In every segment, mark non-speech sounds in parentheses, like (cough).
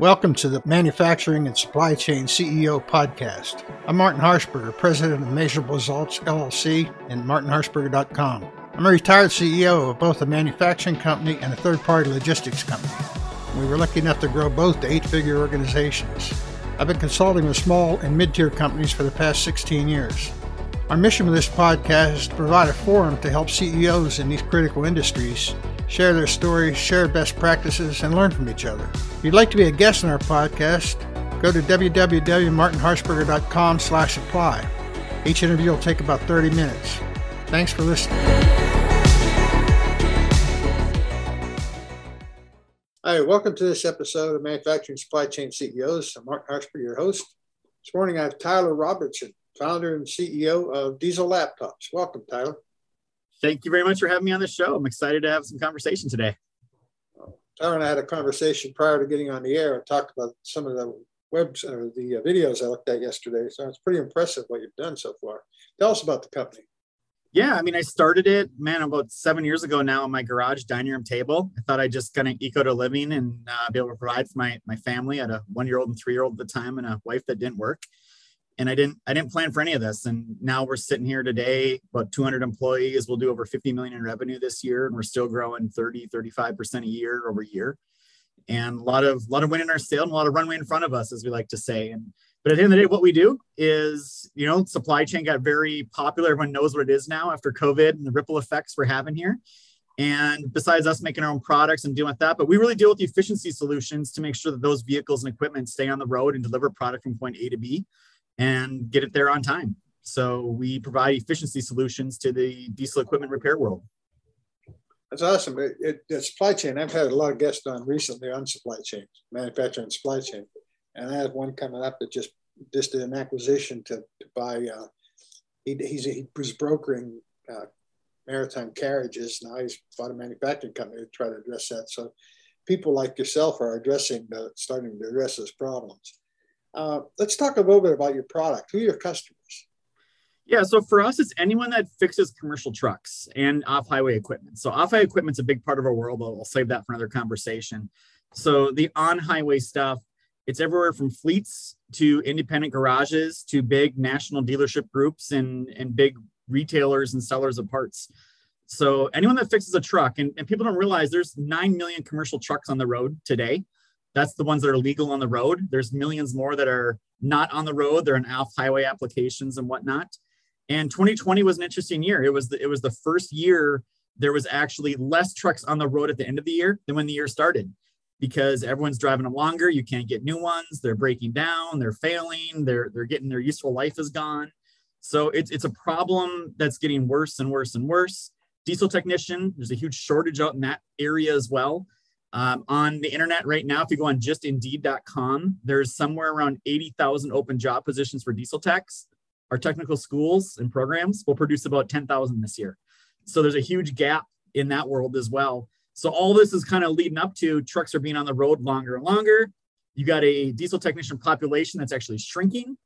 Welcome to the Manufacturing and Supply Chain CEO podcast. I'm Martin Harshberger, president of Measurable Results LLC and martinharshberger.com. I'm a retired CEO of both a manufacturing company and a third party logistics company. We were lucky enough to grow both to eight figure organizations. I've been consulting with small and mid tier companies for the past 16 years. Our mission with this podcast is to provide a forum to help CEOs in these critical industries share their stories, share best practices, and learn from each other. If you'd like to be a guest on our podcast, go to www.martinharshberger.com slash apply. Each interview will take about 30 minutes. Thanks for listening. Hi, welcome to this episode of Manufacturing Supply Chain CEOs. I'm Martin Harshberger, your host. This morning I have Tyler Robertson, founder and CEO of Diesel Laptops. Welcome, Tyler. Thank you very much for having me on the show. I'm excited to have some conversation today. Tyler and I had a conversation prior to getting on the air and talked about some of the webs or the uh, videos I looked at yesterday. So it's pretty impressive what you've done so far. Tell us about the company. Yeah, I mean, I started it, man, about seven years ago now on my garage dining room table. I thought I'd just kind of eco to living and uh, be able to provide for my my family. I had a one year old and three year old at the time, and a wife that didn't work and I didn't I didn't plan for any of this. And now we're sitting here today, about 200 employees. We'll do over 50 million in revenue this year, and we're still growing 30, 35 percent a year over year. And a lot of a lot of wind in our sail and a lot of runway in front of us, as we like to say. And but at the end of the day, what we do is, you know, supply chain got very popular. Everyone knows what it is now after COVID and the ripple effects we're having here. And besides us making our own products and dealing with that, but we really deal with the efficiency solutions to make sure that those vehicles and equipment stay on the road and deliver product from point A to B and get it there on time. So we provide efficiency solutions to the diesel equipment repair world. That's awesome. It, it, the supply chain, I've had a lot of guests on recently on supply chain, manufacturing supply chain. And I have one coming up that just just did an acquisition to, to buy, uh, he, he's, he was brokering uh, maritime carriages. Now he's bought a manufacturing company to try to address that. So people like yourself are addressing, the, starting to address those problems. Uh, let's talk a little bit about your product. Who are your customers? Yeah, so for us, it's anyone that fixes commercial trucks and off highway equipment. So, off highway equipment's a big part of our world, but we'll save that for another conversation. So, the on highway stuff, it's everywhere from fleets to independent garages to big national dealership groups and, and big retailers and sellers of parts. So, anyone that fixes a truck, and, and people don't realize there's 9 million commercial trucks on the road today. That's the ones that are legal on the road. There's millions more that are not on the road. They're in off highway applications and whatnot. And 2020 was an interesting year. It was the, it was the first year there was actually less trucks on the road at the end of the year than when the year started because everyone's driving them longer. You can't get new ones. They're breaking down. They're failing. They're they're getting their useful life is gone. So it's it's a problem that's getting worse and worse and worse. Diesel technician, there's a huge shortage out in that area as well. Um, on the internet right now, if you go on just Indeed.com, there's somewhere around 80,000 open job positions for diesel techs. Our technical schools and programs will produce about 10,000 this year. So there's a huge gap in that world as well. So all this is kind of leading up to trucks are being on the road longer and longer. You got a diesel technician population that's actually shrinking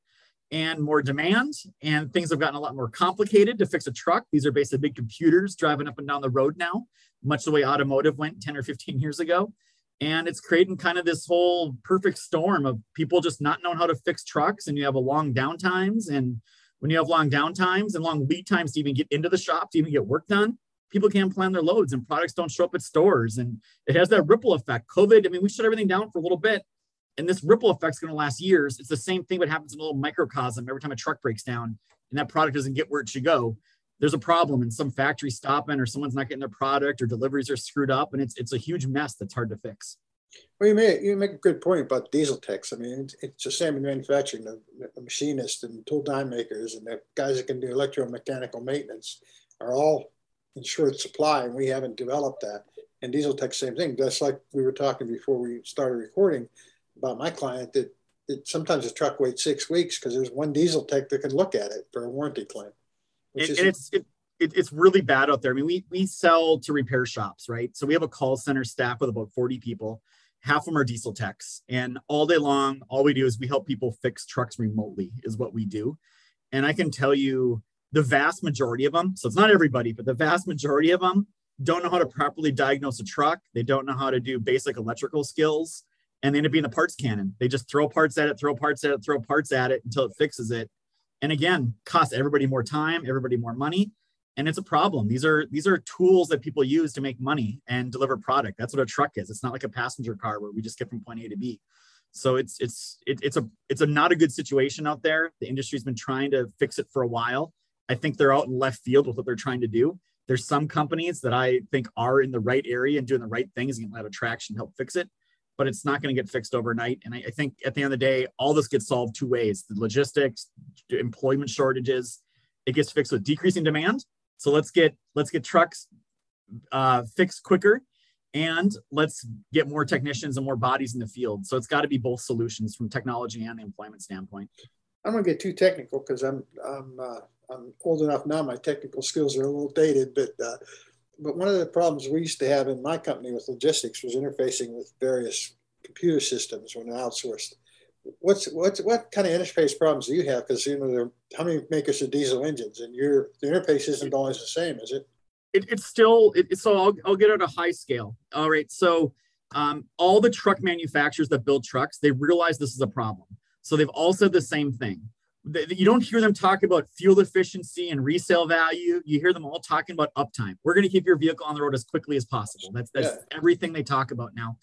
and more demand, and things have gotten a lot more complicated to fix a truck. These are basically big computers driving up and down the road now much the way automotive went 10 or 15 years ago. And it's creating kind of this whole perfect storm of people just not knowing how to fix trucks. And you have a long downtimes. And when you have long downtimes and long lead times to even get into the shop, to even get work done, people can't plan their loads and products don't show up at stores. And it has that ripple effect. COVID, I mean, we shut everything down for a little bit. And this ripple effect is going to last years. It's the same thing that happens in a little microcosm every time a truck breaks down and that product doesn't get where it should go there's a problem and some factory stopping or someone's not getting their product or deliveries are screwed up and it's it's a huge mess that's hard to fix. Well, you make you make a good point about diesel techs. I mean, it's, the same in manufacturing. The, the machinists and tool die makers and the guys that can do electromechanical maintenance are all in short supply, and we haven't developed that. And diesel tech, same thing. Just like we were talking before we started recording about my client that, that sometimes a truck waits six weeks because there's one diesel tech that can look at it for a warranty claim. It, is, it's it, it, it's really bad out there. I mean, we we sell to repair shops, right? So we have a call center staff with about 40 people. Half of them are diesel techs, and all day long, all we do is we help people fix trucks remotely. Is what we do, and I can tell you the vast majority of them. So it's not everybody, but the vast majority of them don't know how to properly diagnose a truck. They don't know how to do basic electrical skills and they end up being the parts cannon. They just throw parts at it, throw parts at it, throw parts at it until it fixes it. And again, costs everybody more time, everybody more money, and it's a problem. These are these are tools that people use to make money and deliver product. That's what a truck is. It's not like a passenger car where we just get from point A to B. So it's it's it, it's a it's a not a good situation out there. The industry's been trying to fix it for a while. I think they're out in left field with what they're trying to do. There's some companies that I think are in the right area and doing the right things and have a traction to help fix it but it's not going to get fixed overnight. And I, I, think at the end of the day, all this gets solved two ways: the logistics, employment shortages. It gets fixed with decreasing demand. So let's get let's get trucks uh, fixed quicker, and let's get more technicians and more bodies in the field. So it's got to be both solutions from technology and the employment standpoint. I don't get too technical because I'm I'm uh, I'm old enough now. My technical skills are a little dated, but uh, but one of the problems we used to have in my company with logistics was interfacing with various computer systems when outsourced. What's what's what kind of interface problems do you have? Because you know there how many makers of diesel engines, and your the interface isn't always the same, is it? it it's still it, so I'll, I'll get at a high scale. All right, so um, all the truck manufacturers that build trucks they realize this is a problem, so they've all said the same thing you don't hear them talk about fuel efficiency and resale value. You hear them all talking about uptime. We're going to keep your vehicle on the road as quickly as possible. That's that's yeah. everything they talk about now.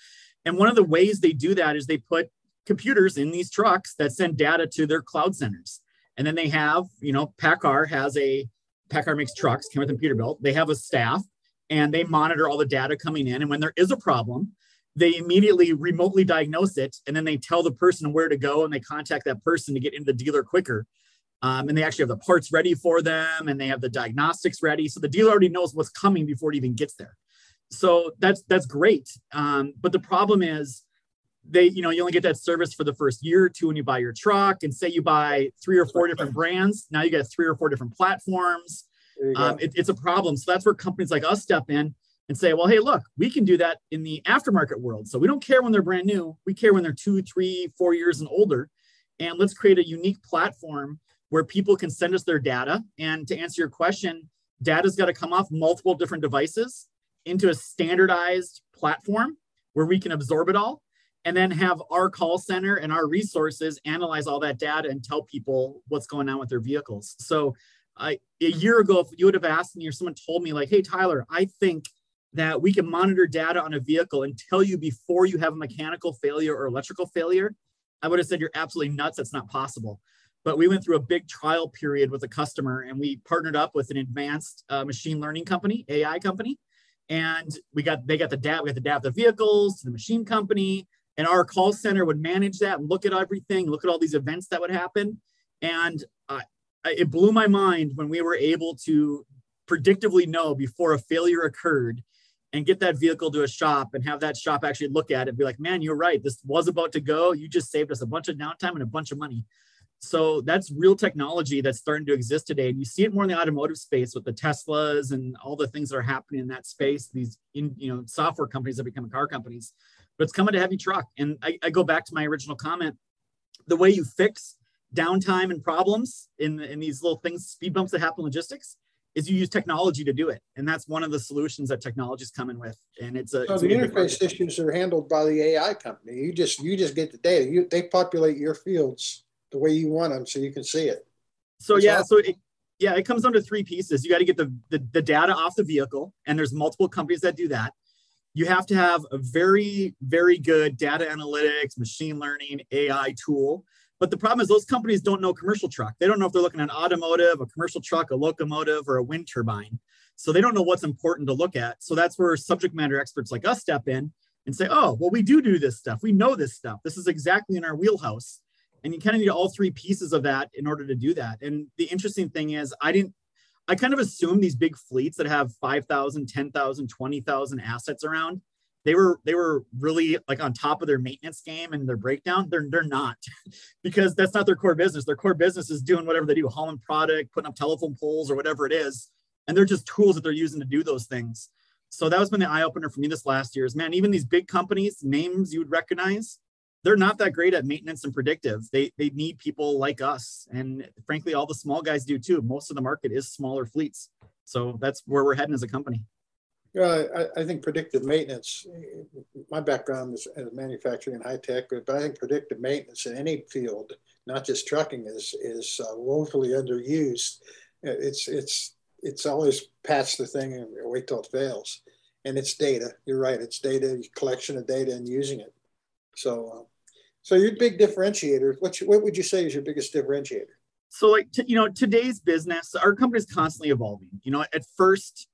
And one of the ways they do that is they put computers in these trucks that send data to their cloud centers. And then they have, you know, Paccar has a Paccar makes trucks, came with a computer built. They have a staff and they monitor all the data coming in. And when there is a problem, they immediately remotely diagnose it and then they tell the person where to go and they contact that person to get into the dealer quicker. Um, and they actually have the parts ready for them and they have the diagnostics ready so the dealer already knows what's coming before it even gets there. So that's that's great. Um, but the problem is they you know you only get that service for the first year or two when you buy your truck and say you buy three or four different brands now you get three or four different platforms. Um, it, it's a problem. So that's where companies like us step in and say, well, hey, look, we can do that in the aftermarket world. So we don't care when they're brand new. We care when they're two, three, four years and older. And let's create a unique platform where people can send us their data. And to answer your question, data's got to come off multiple different devices into a standardized platform where we can absorb it all and then have our call center and our resources analyze all that data and tell people what's going on with their vehicles. So I, a year ago, if you would have asked me or someone told me like, hey, Tyler, I think that we can monitor data on a vehicle and tell you before you have a mechanical failure or electrical failure, I would have said you're absolutely nuts. That's not possible. But we went through a big trial period with a customer and we partnered up with an advanced uh, machine learning company, AI company. And we got they got the data, we got the data of the vehicles to the machine company, and our call center would manage that and look at everything, look at all these events that would happen. And uh, it blew my mind when we were able to predictively know before a failure occurred and get that vehicle to a shop and have that shop actually look at it and be like, man, you're right. This was about to go. You just saved us a bunch of downtime and a bunch of money. So that's real technology that's starting to exist today. And you see it more in the automotive space with the Teslas and all the things that are happening in that space, these in, you know, software companies that become car companies. But it's coming to heavy truck. And I, I go back to my original comment. The way you fix downtime and problems in, in these little things, speed bumps that happen in logistics, is you use technology to do it. And that's one of the solutions that technology is coming with. And it's a so it's the interface issues are handled by the ai company. You just you just get the data. You they populate your fields the way you want them so you can see it. So that's yeah awesome. so it, yeah it comes down to three pieces. You got to get the, the the data off the vehicle and there's multiple companies that do that. You have to have a very very good data analytics machine learning ai tool but the problem is those companies don't know commercial truck. They don't know if they're looking at an automotive, a commercial truck, a locomotive, or a wind turbine. So they don't know what's important to look at. So that's where subject matter experts like us step in and say, oh, well, we do do this stuff. We know this stuff. This is exactly in our wheelhouse. And you kind of need all three pieces of that in order to do that. And the interesting thing is, I didn't, I kind of assume these big fleets that have 5,000, 10,000, 20,000 assets around, they were they were really like on top of their maintenance game and their breakdown. They're they're not (laughs) because that's not their core business. Their core business is doing whatever they do, hauling product, putting up telephone poles or whatever it is, and they're just tools that they're using to do those things. So that was been the eye opener for me this last year. Is man, even these big companies, names you would recognize, they're not that great at maintenance and predictive. They they need people like us, and frankly, all the small guys do too. Most of the market is smaller fleets, so that's where we're heading as a company. Yeah, I, I, think predictive maintenance. My background is in manufacturing and high tech, but I think predictive maintenance in any field, not just trucking, is is uh, woefully underused. It's it's it's always patch the thing and wait till it fails, and it's data. You're right. It's data collection of data and using it. So, uh, so your big differentiator. What what would you say is your biggest differentiator? So, like t- you know, today's business, our company is constantly evolving. You know, at first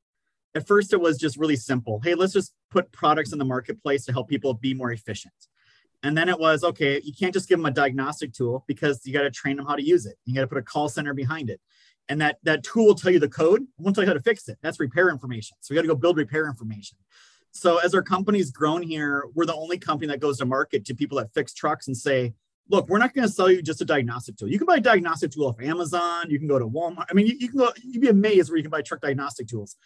at first it was just really simple. Hey let's just put products in the marketplace to help people be more efficient. And then it was okay you can't just give them a diagnostic tool because you got to train them how to use it. You got to put a call center behind it. And that that tool will tell you the code it won't tell you how to fix it. That's repair information. So we got to go build repair information. So as our company's grown here we're the only company that goes to market to people that fix trucks and say look we're not going to sell you just a diagnostic tool. You can buy a diagnostic tool off amazon. You can go to walmart. I mean you, you can go you'd be amazed where you can buy truck diagnostic tools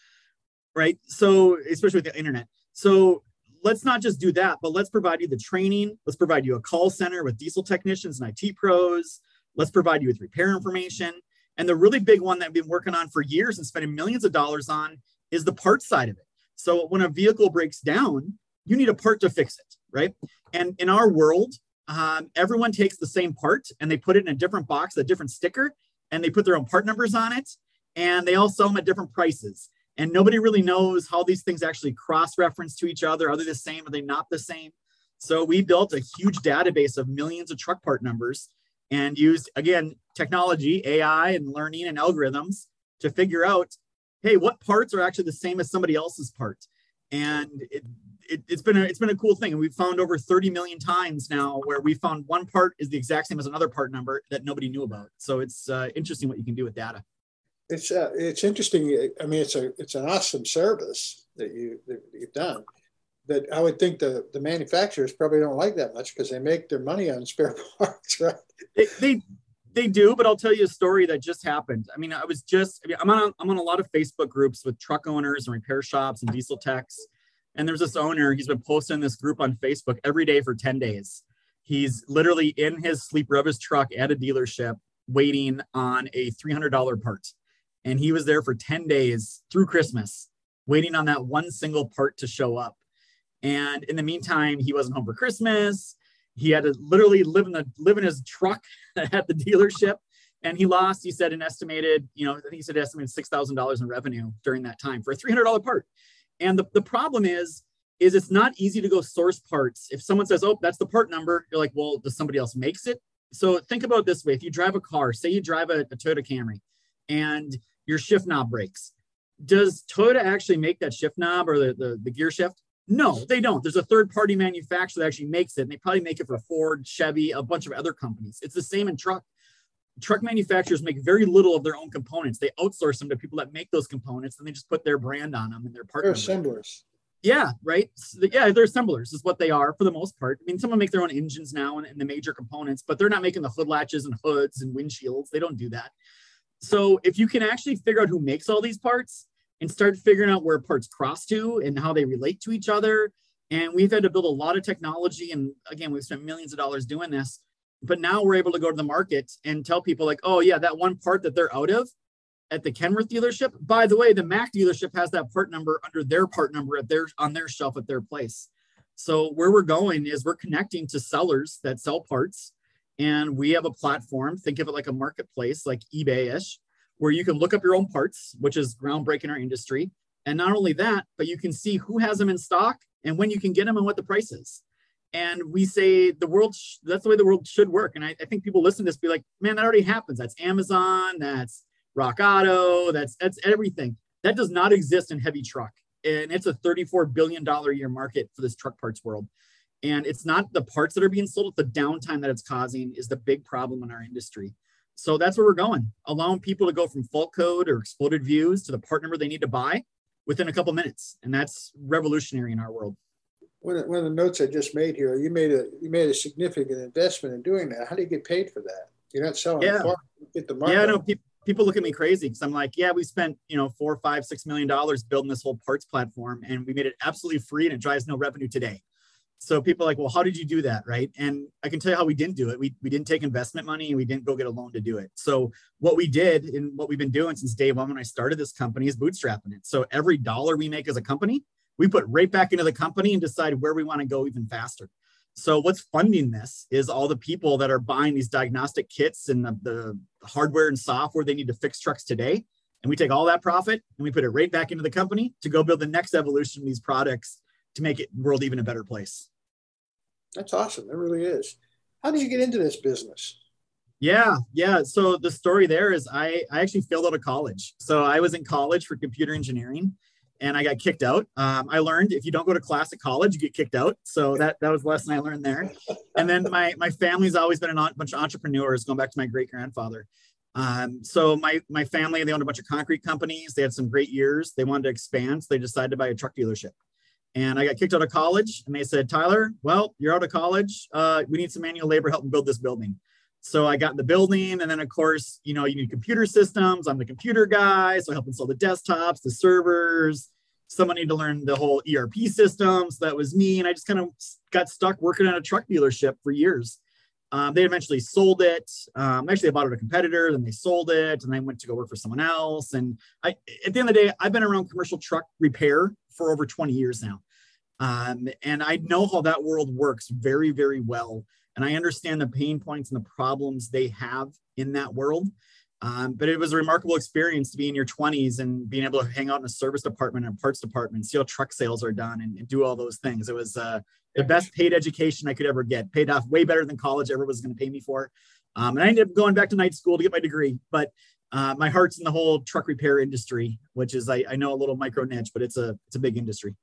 right? So, especially with the internet. So, let's not just do that, but let's provide you the training. Let's provide you a call center with diesel technicians and IT pros. Let's provide you with repair information. And the really big one that we've been working on for years and spending millions of dollars on is the parts side of it. So, when a vehicle breaks down, you need a part to fix it, right? And in our world, um, everyone takes the same part and they put it in a different box, a different sticker, and they put their own part numbers on it, and they all sell them at different prices and nobody really knows how these things actually cross reference to each other. Are they the same? Are they not the same? So we built a huge database of millions of truck part numbers and used, again, technology, AI, and learning and algorithms to figure out, hey, what parts are actually the same as somebody else's part? And it, it, has been a, it's been a cool thing. And we've found over 30 million times now where we found one part is the exact same as another part number that nobody knew about. So it's uh, interesting what you can do with data it's uh, it's interesting. I mean, it's a it's an awesome service that you that you've done. But I would think the the manufacturers probably don't like that much because they make their money on spare (laughs) parts, right? They, they they do, but I'll tell you a story that just happened. I mean, I was just I mean, I'm on I'm on a lot of Facebook groups with truck owners and repair shops and diesel techs. And there's this owner, he's been posting this group on Facebook every day for 10 days. He's literally in his sleeper of his truck at a dealership waiting on a $300 part and he was there for 10 days through Christmas, waiting on that one single part to show up. And in the meantime, he wasn't home for Christmas. He had to literally live in the live in his truck (laughs) at the dealership. And he lost, he said, an estimated, you know, I think he said estimated six thousand dollars in revenue during that time for a three hundred dollar part. And the, the problem is, is it's not easy to go source parts. If someone says, "Oh, that's the part number," you're like, "Well, does somebody else makes it?" So think about this way: if you drive a car, say you drive a, a Toyota Camry, and your shift knob breaks. Does Toyota actually make that shift knob or the, the, the gear shift? No, they don't. There's a third party manufacturer that actually makes it. And they probably make it for Ford, Chevy, a bunch of other companies. It's the same in truck. Truck manufacturers make very little of their own components. They outsource them to people that make those components and they just put their brand on them and their part. They're assemblers. Yeah, right. So, yeah, they're assemblers, is what they are for the most part. I mean, someone make their own engines now and, and the major components, but they're not making the hood latches and hoods and windshields. They don't do that. So if you can actually figure out who makes all these parts and start figuring out where parts cross to and how they relate to each other, and we've had to build a lot of technology. And again, we've spent millions of dollars doing this. But now we're able to go to the market and tell people like, oh yeah, that one part that they're out of at the Kenworth dealership. By the way, the Mack dealership has that part number under their part number at their on their shelf at their place. So where we're going is we're connecting to sellers that sell parts and we have a platform, think of it like a marketplace, like eBay ish, where you can look up your own parts, which is groundbreaking in our industry. And not only that, but you can see who has them in stock and when you can get them and what the price is. And we say the world, sh- that's the way the world should work. And I, I, think people listen to this be like, man, that already happens. That's Amazon, that's Rock Auto, that's that's everything. That does not exist in heavy truck. And it's a $34 billion year market for this truck parts world. And it's not the parts that are being sold, it's the downtime that it's causing is the big problem in our industry. So that's where we're going, allowing people to go from fault code or exploded views to the part number they need to buy within a couple minutes. And that's revolutionary in our world. One of, one of the notes I just made here, you made a you made a significant investment in doing that. How do you get paid for that? You're not selling yeah. get the money. Yeah, no, people, people look at me crazy because I'm like, yeah, we spent you know four, five, six million dollars building this whole parts platform, and we made it absolutely free, and it drives no revenue today. So people are like, well, how did you do that? Right. And I can tell you how we didn't do it. We, we didn't take investment money and we didn't go get a loan to do it. So what we did and what we've been doing since day one when I started this company is bootstrapping it. So every dollar we make as a company, we put right back into the company and decide where we want to go even faster. So what's funding this is all the people that are buying these diagnostic kits and the, the hardware and software they need to fix trucks today. And we take all that profit and we put it right back into the company to go build the next evolution of these products to make it world even a better place. That's awesome. It really is. How did you get into this business? Yeah, yeah. So the story there is I, I actually failed out of college. So I was in college for computer engineering and I got kicked out. Um, I learned if you don't go to class at college, you get kicked out. So that that was the lesson I learned there. And then my my family's always been a bunch of entrepreneurs, going back to my great grandfather. Um, so my my family they owned a bunch of concrete companies. They had some great years. They wanted to expand, so they decided to buy a truck dealership and I got kicked out of college. And they said, Tyler, well, you're out of college. Uh, we need some manual labor help build this building. So I got in the building, and then of course, you know, you need computer systems. I'm the computer guy, so I help install the desktops, the servers. Someone needed to learn the whole ERP system. So that was me, and I just kind of got stuck working at a truck dealership for years. Um, they eventually sold it. Um, actually, I bought it a competitor, then they sold it, and I went to go work for someone else. And I, at the end of the day, I've been around commercial truck repair for over 20 years now. Um, and I know how that world works very, very well. And I understand the pain points and the problems they have in that world. Um, but it was a remarkable experience to be in your 20s and being able to hang out in a service department and parts department, see how truck sales are done, and, and do all those things. It was uh, the best paid education I could ever get, paid off way better than college ever was going to pay me for. Um, and I ended up going back to night school to get my degree. But uh, my heart's in the whole truck repair industry, which is I, I know a little micro niche, but it's a it's a big industry.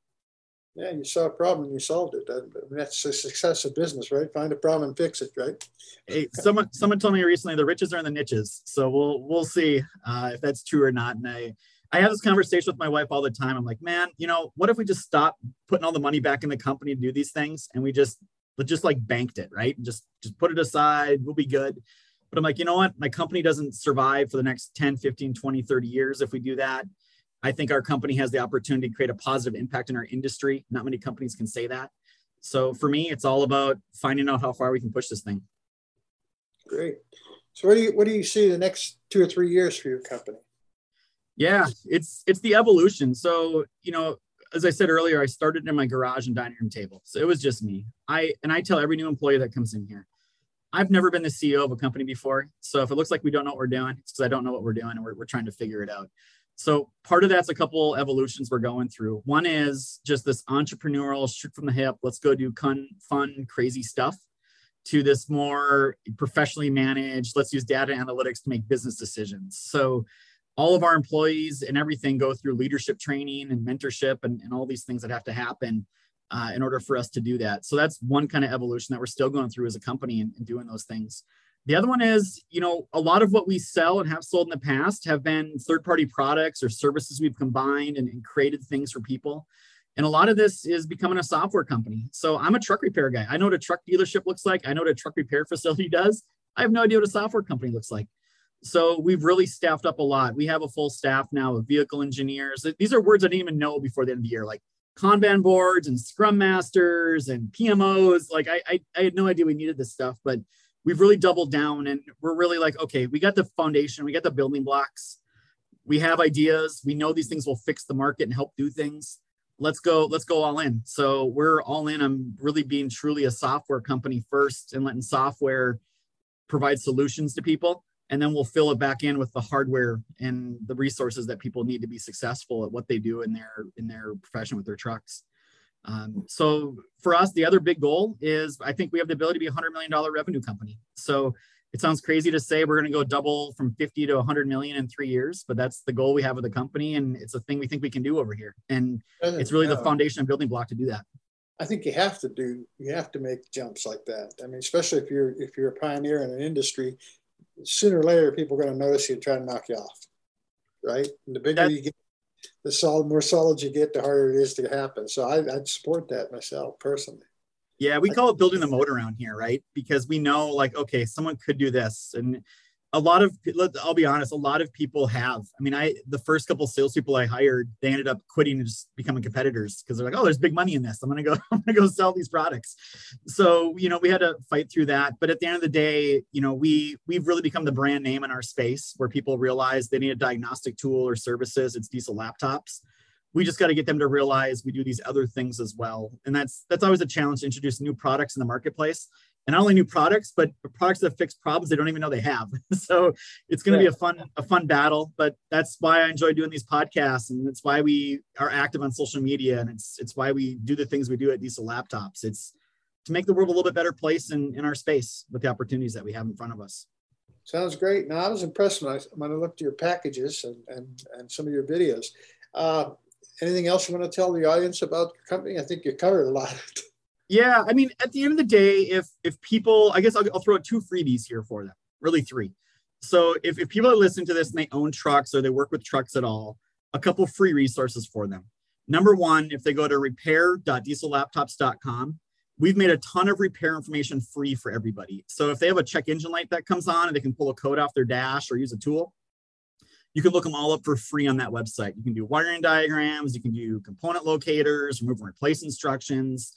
Yeah, you saw a problem and you solved it. that's the success of business, right? Find a problem and fix it, right? Hey, someone someone told me recently the riches are in the niches. So we'll we'll see uh, if that's true or not. And I I have this conversation with my wife all the time. I'm like, man, you know, what if we just stop putting all the money back in the company to do these things and we just just like banked it, right? Just just put it aside. We'll be good. But I'm like, you know what? My company doesn't survive for the next 10, 15, 20, 30 years if we do that. I think our company has the opportunity to create a positive impact in our industry. Not many companies can say that. So for me, it's all about finding out how far we can push this thing. Great. So what do you what do you see the next two or three years for your company? Yeah, it's it's the evolution. So, you know, as I said earlier, I started in my garage and dining room table. So it was just me. I and I tell every new employee that comes in here, I've never been the CEO of a company before. So if it looks like we don't know what we're doing, it's because I don't know what we're doing and we're, we're trying to figure it out. So part of that's a couple evolutions we're going through. One is just this entrepreneurial shoot from the hip, let's go do fun, fun, crazy stuff to this more professionally managed, let's use data analytics to make business decisions. So all of our employees and everything go through leadership training and mentorship and, and all these things that have to happen uh, in order for us to do that. So that's one kind of evolution that we're still going through as a company and, and doing those things. The other one is, you know, a lot of what we sell and have sold in the past have been third party products or services we've combined and, and, created things for people. And a lot of this is becoming a software company. So I'm a truck repair guy. I know what a truck dealership looks like. I know what a truck repair (laughs) facility does. I have no idea what a software company looks like. So we've really staffed up a lot. We have a full staff now of vehicle engineers. These are words I didn't even know before the end of the year, like Kanban boards and Scrum masters and PMOs. Like I, I, I had no idea we needed this stuff, but we've really doubled down and we're really like, okay, we got the foundation, we got the building blocks, we have ideas, we know these things will fix the market and help do things. Let's go, let's go all in. So we're all in. I'm really being truly a software company first and letting software provide solutions to people. And then we'll fill it back in with the hardware and the resources that people need to be successful at what they do in their in their profession with their trucks. Um, so for us, the other big goal is I think we have the ability to be a hundred million dollar revenue company. So it sounds crazy to say we're going to go double from 50 to 100 million in three years, but that's the goal we have with the company, and it's a thing we think we can do over here. And it's really the foundation and building block to do that. I think you have to do you have to make jumps like that. I mean, especially if you're if you're a pioneer in an industry, sooner or later people are going to notice you and try to knock you off, right? And the bigger that, you get, the solid, more solid you get, the harder it is to happen. So I, would support that myself personally. Yeah, we call it building the moat around here, right? Because we know, like, okay, someone could do this, and a lot of i'll be honest a lot of people have i mean i the first couple of salespeople i hired they ended up quitting and just becoming competitors because they're like oh there's big money in this. I'm gonna go (laughs) i'm gonna go sell these products. So you know we had to fight through that. But at the end of the day you know we we've really become the brand name in our space where people realize they need a diagnostic tool or services. It's diesel laptops. We just got to get them to realize we do these other things as well. And that's that's always a challenge to introduce new products in the marketplace and not only new products, but products that fix problems they don't even know they have. (laughs) so it's going to yeah. be a fun, a fun battle. But that's why I enjoy doing these podcasts, and it's why we are active on social media, and it's it's why we do the things we do at Diesel Laptops. It's to make the world a little bit better place in, in our space with the opportunities that we have in front of us. Sounds great. Now I was impressed when I, when I looked at your packages and, and, and some of your videos. Uh, anything else you want to tell the audience about your company? I think you covered a lot. Yeah, I mean, at the end of the day, if if people, I guess I'll, I'll throw out two freebies here for them, really three. So if, if people are listening to this and they own trucks or they work with trucks at all, a couple free resources for them. Number one, if they go to repair.diesellaptops.com, we've made a ton of repair information free for everybody. So if they have a check engine light that comes on and they can pull a code off their dash or use a tool, you can look them all up for free on that website. You can do wiring diagrams, you can do component locators, remove and replace instructions,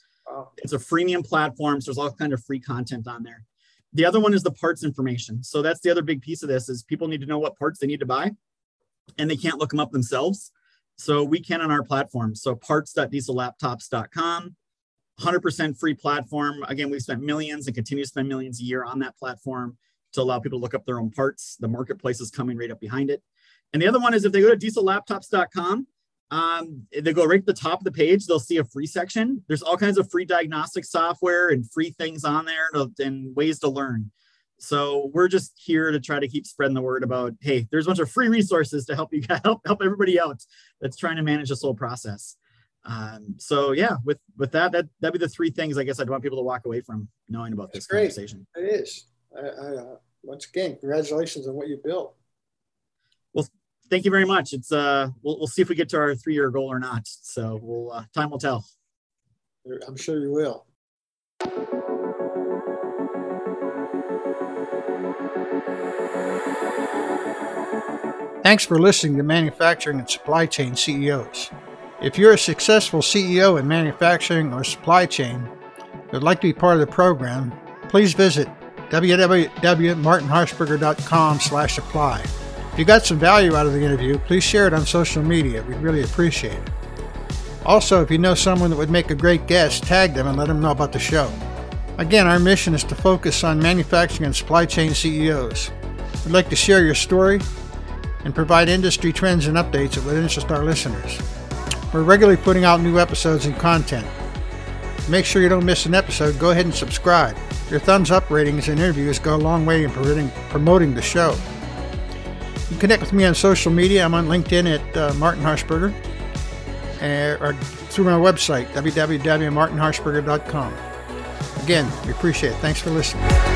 it's a freemium platform, so there's all kind of free content on there. The other one is the parts information. So that's the other big piece of this is people need to know what parts they need to buy and they can't look them up themselves. So we can on our platform. So parts.diesellaptops.com, 100% free platform. Again, we've spent millions and continue to spend millions a year on that platform to allow people to look up their own parts. The marketplace is coming right up behind it. And the other one is if they go to diesellaptops.com, um, they go right to the top of the page. They'll see a free section. There's all kinds of free diagnostic software and free things on there to, and ways to learn. So we're just here to try to keep spreading the word about, hey, there's a bunch of free resources to help you (laughs) help help everybody out that's trying to manage this whole process. Um, so yeah, with with that, that that'd be the three things I guess I'd want people to walk away from knowing about that's this great. conversation. It is. I, I, uh, once again, congratulations on what you built thank you very much. It's uh, we'll, we'll see if we get to our three year goal or not. So we'll uh, time will tell. I'm sure you will. Thanks for listening to Manufacturing and Supply Chain CEOs. If you're a successful CEO in manufacturing or supply chain and would like to be part of the program, please visit www.martinharshberger.com slash apply. If you got some value out of the interview, please share it on social media. We'd really appreciate it. Also, if you know someone that would make a great guest, tag them and let them know about the show. Again, our mission is to focus on manufacturing and supply chain CEOs. We'd like to share your story and provide industry trends and updates that would interest our listeners. We're regularly putting out new episodes and content. make sure you don't miss an episode, go ahead and subscribe. Your thumbs up ratings and interviews go a long way in promoting the show. Connect with me on social media. I'm on LinkedIn at uh, Martin Harshberger or through my website, www.martinharshberger.com. Again, we appreciate it. Thanks for listening.